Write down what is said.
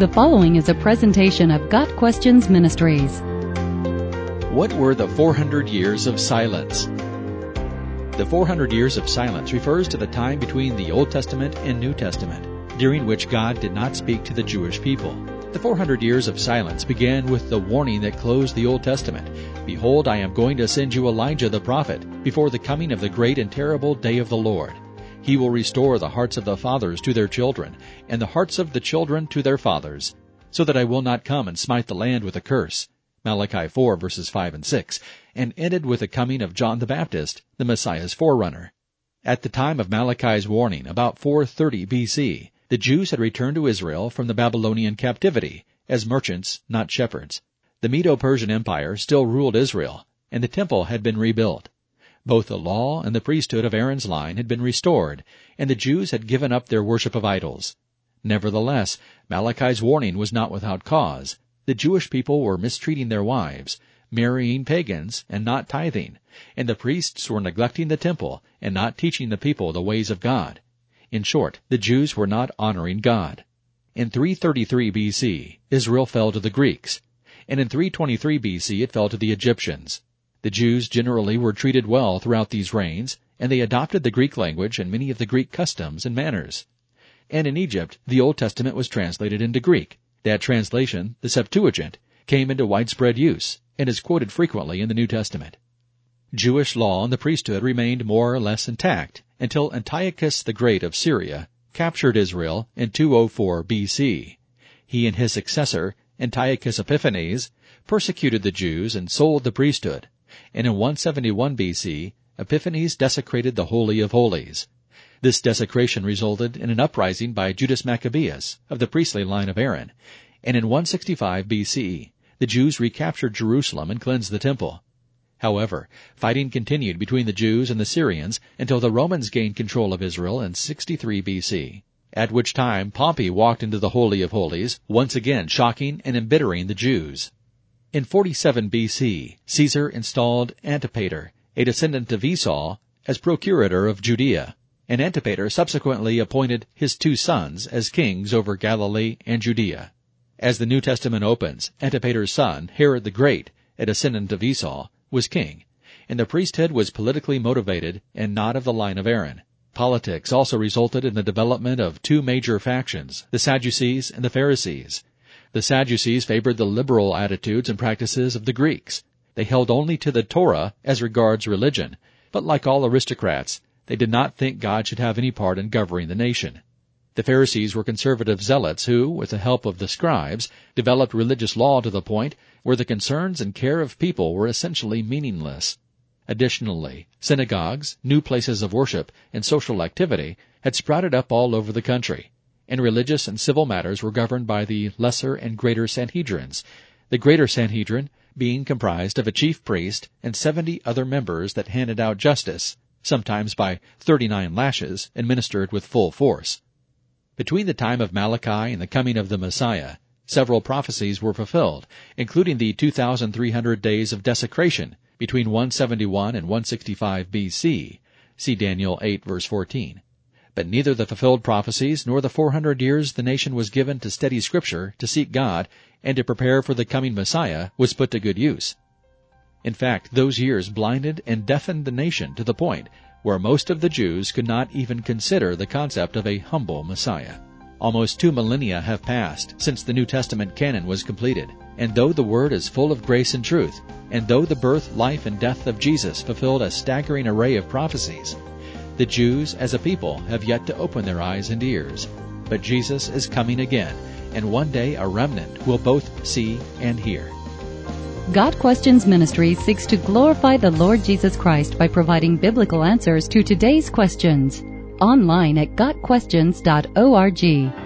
The following is a presentation of Got Questions Ministries. What were the 400 years of silence? The 400 years of silence refers to the time between the Old Testament and New Testament, during which God did not speak to the Jewish people. The 400 years of silence began with the warning that closed the Old Testament Behold, I am going to send you Elijah the prophet before the coming of the great and terrible day of the Lord. He will restore the hearts of the fathers to their children, and the hearts of the children to their fathers, so that I will not come and smite the land with a curse. Malachi 4 verses 5 and 6, and ended with the coming of John the Baptist, the Messiah's forerunner. At the time of Malachi's warning, about 430 BC, the Jews had returned to Israel from the Babylonian captivity as merchants, not shepherds. The Medo-Persian Empire still ruled Israel, and the temple had been rebuilt. Both the law and the priesthood of Aaron's line had been restored, and the Jews had given up their worship of idols. Nevertheless, Malachi's warning was not without cause. The Jewish people were mistreating their wives, marrying pagans, and not tithing, and the priests were neglecting the temple and not teaching the people the ways of God. In short, the Jews were not honoring God. In 333 BC, Israel fell to the Greeks, and in 323 BC it fell to the Egyptians. The Jews generally were treated well throughout these reigns, and they adopted the Greek language and many of the Greek customs and manners. And in Egypt, the Old Testament was translated into Greek. That translation, the Septuagint, came into widespread use and is quoted frequently in the New Testament. Jewish law and the priesthood remained more or less intact until Antiochus the Great of Syria captured Israel in 204 BC. He and his successor, Antiochus Epiphanes, persecuted the Jews and sold the priesthood, and in 171 BC, Epiphanes desecrated the Holy of Holies. This desecration resulted in an uprising by Judas Maccabeus of the priestly line of Aaron, and in 165 BC, the Jews recaptured Jerusalem and cleansed the temple. However, fighting continued between the Jews and the Syrians until the Romans gained control of Israel in 63 BC, at which time Pompey walked into the Holy of Holies, once again shocking and embittering the Jews. In 47 BC, Caesar installed Antipater, a descendant of Esau, as procurator of Judea, and Antipater subsequently appointed his two sons as kings over Galilee and Judea. As the New Testament opens, Antipater's son, Herod the Great, a descendant of Esau, was king, and the priesthood was politically motivated and not of the line of Aaron. Politics also resulted in the development of two major factions, the Sadducees and the Pharisees, the Sadducees favored the liberal attitudes and practices of the Greeks. They held only to the Torah as regards religion, but like all aristocrats, they did not think God should have any part in governing the nation. The Pharisees were conservative zealots who, with the help of the scribes, developed religious law to the point where the concerns and care of people were essentially meaningless. Additionally, synagogues, new places of worship, and social activity had sprouted up all over the country and religious and civil matters were governed by the lesser and greater Sanhedrins, the greater Sanhedrin being comprised of a chief priest and seventy other members that handed out justice, sometimes by thirty-nine lashes, administered with full force. Between the time of Malachi and the coming of the Messiah, several prophecies were fulfilled, including the 2,300 days of desecration between 171 and 165 BC. See Daniel 8 verse 14. But neither the fulfilled prophecies nor the 400 years the nation was given to study Scripture, to seek God, and to prepare for the coming Messiah was put to good use. In fact, those years blinded and deafened the nation to the point where most of the Jews could not even consider the concept of a humble Messiah. Almost two millennia have passed since the New Testament canon was completed, and though the Word is full of grace and truth, and though the birth, life, and death of Jesus fulfilled a staggering array of prophecies, the Jews, as a people, have yet to open their eyes and ears. But Jesus is coming again, and one day a remnant will both see and hear. Got Questions Ministry seeks to glorify the Lord Jesus Christ by providing biblical answers to today's questions. Online at GotQuestions.org.